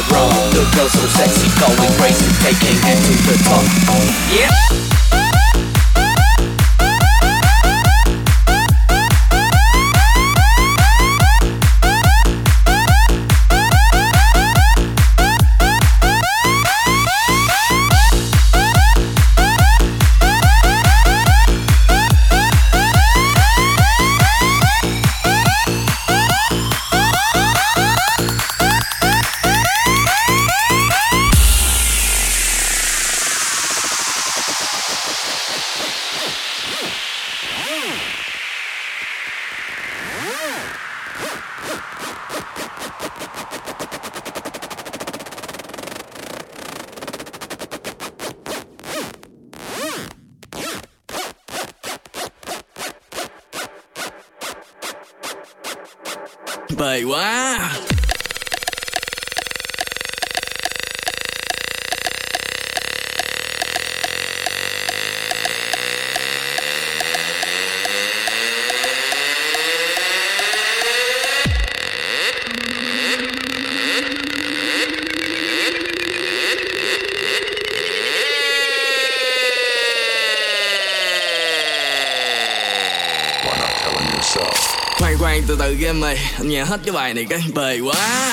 the road The girls so sexy, going crazy, taking it to the top Yeah! từ từ game mày anh nghe hết cái bài này cái bề quá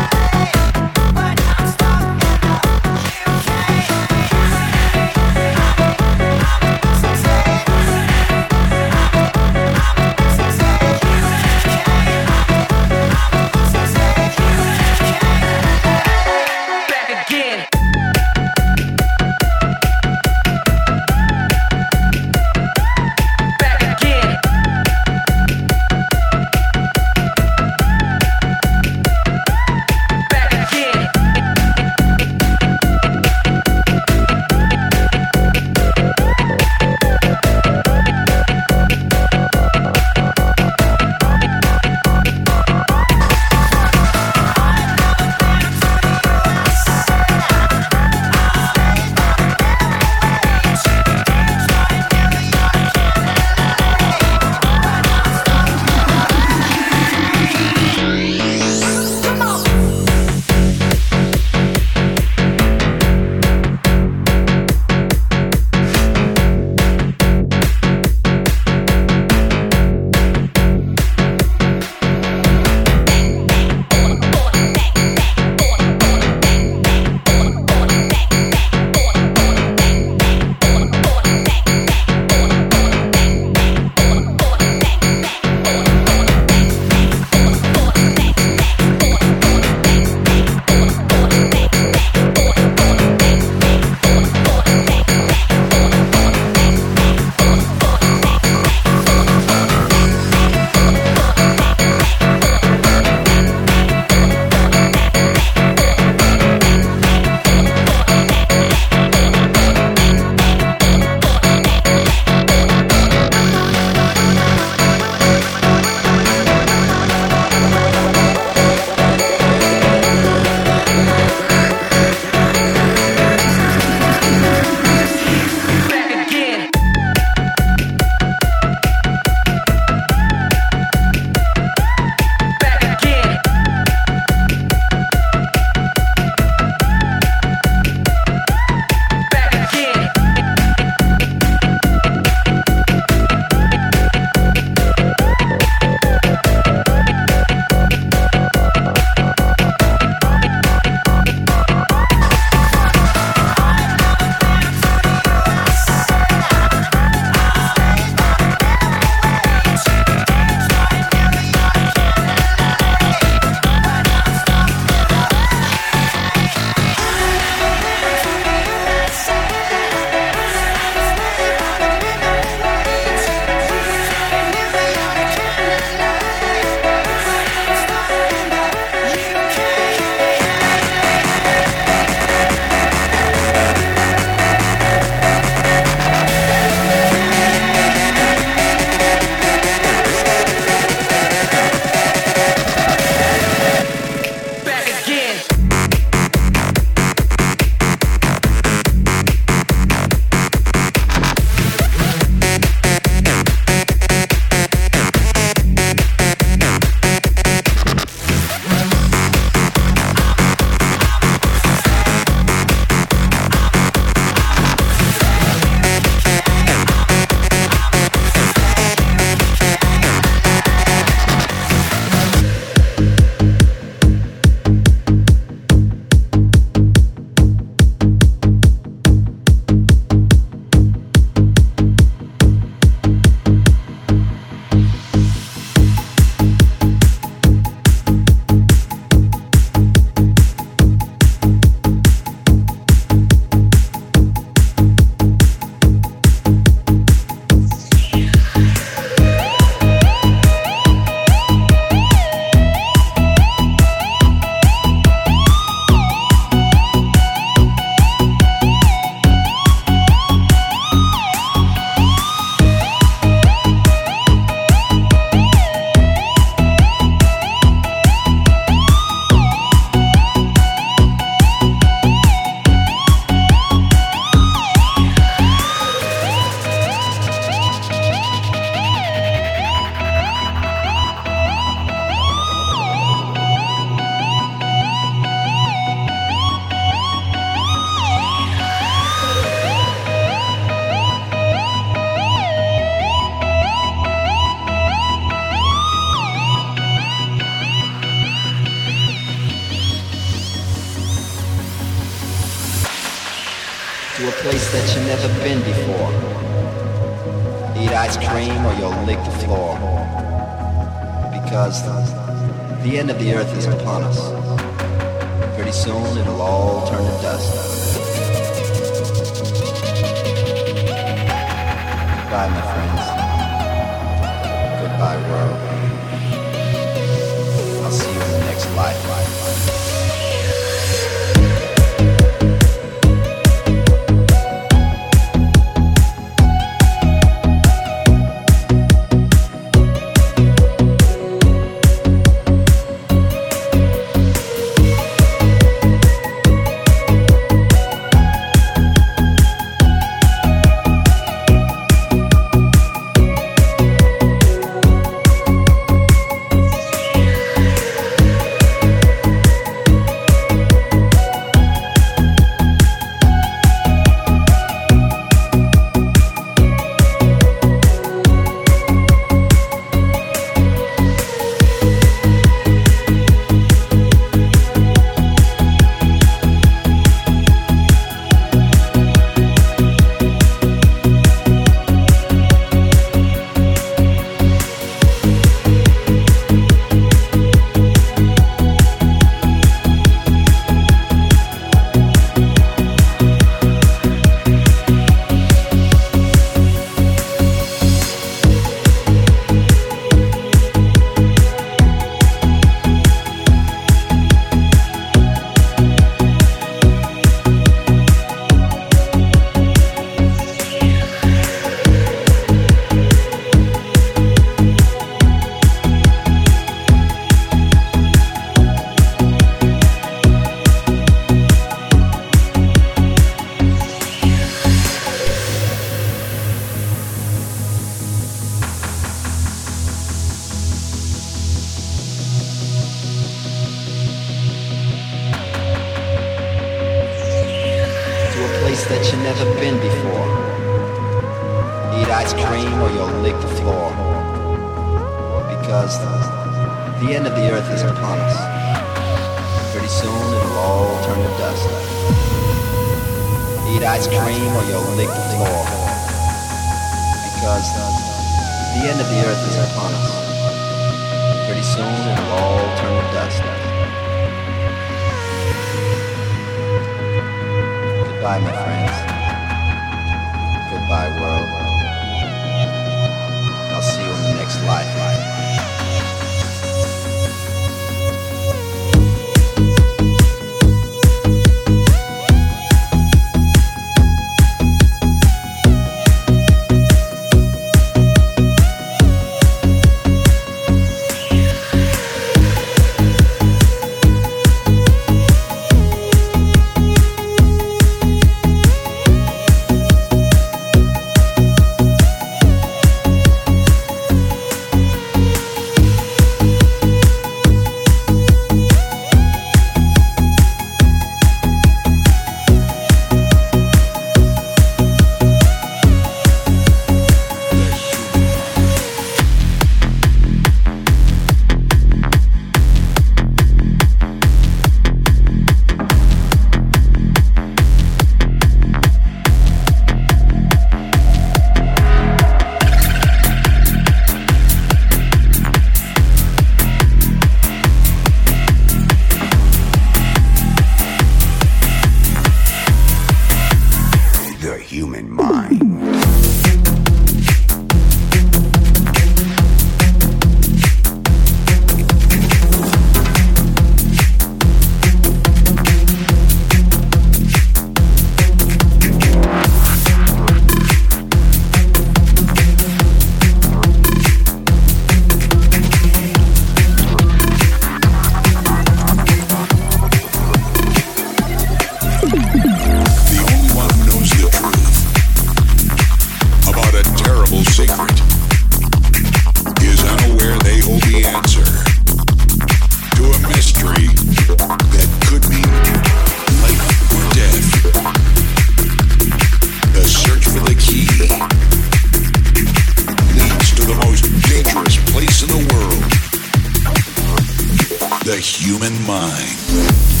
the human mind.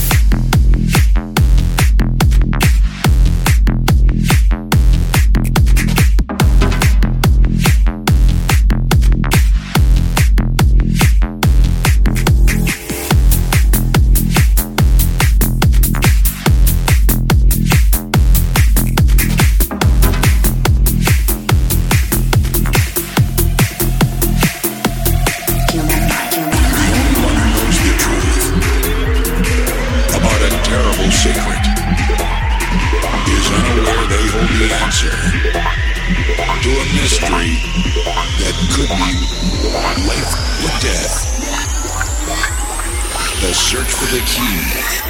the key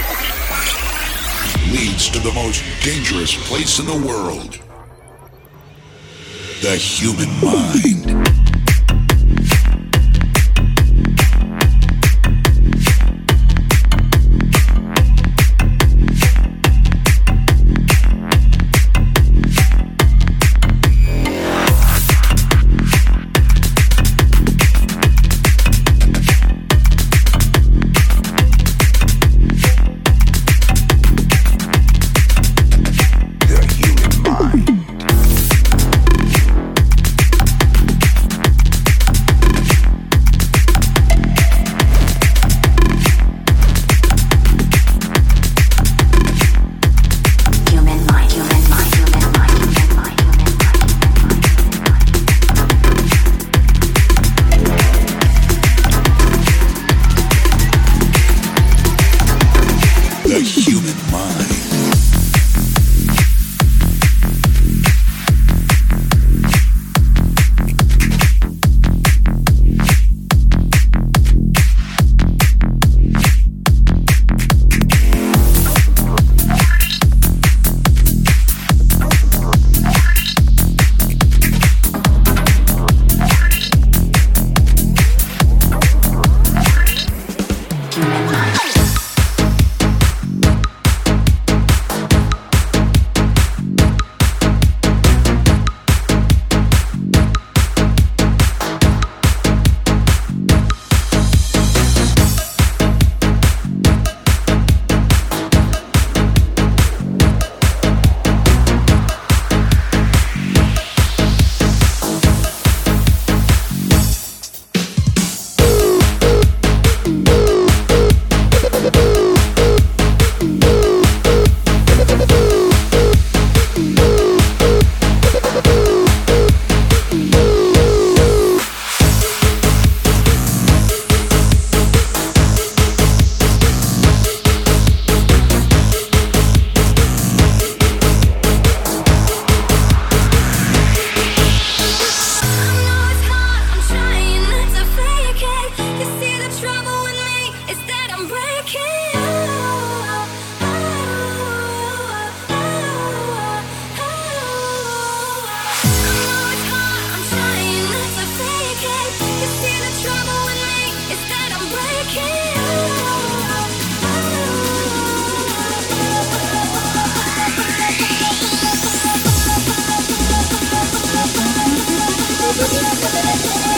leads to the most dangerous place in the world the human mind. ハハハハ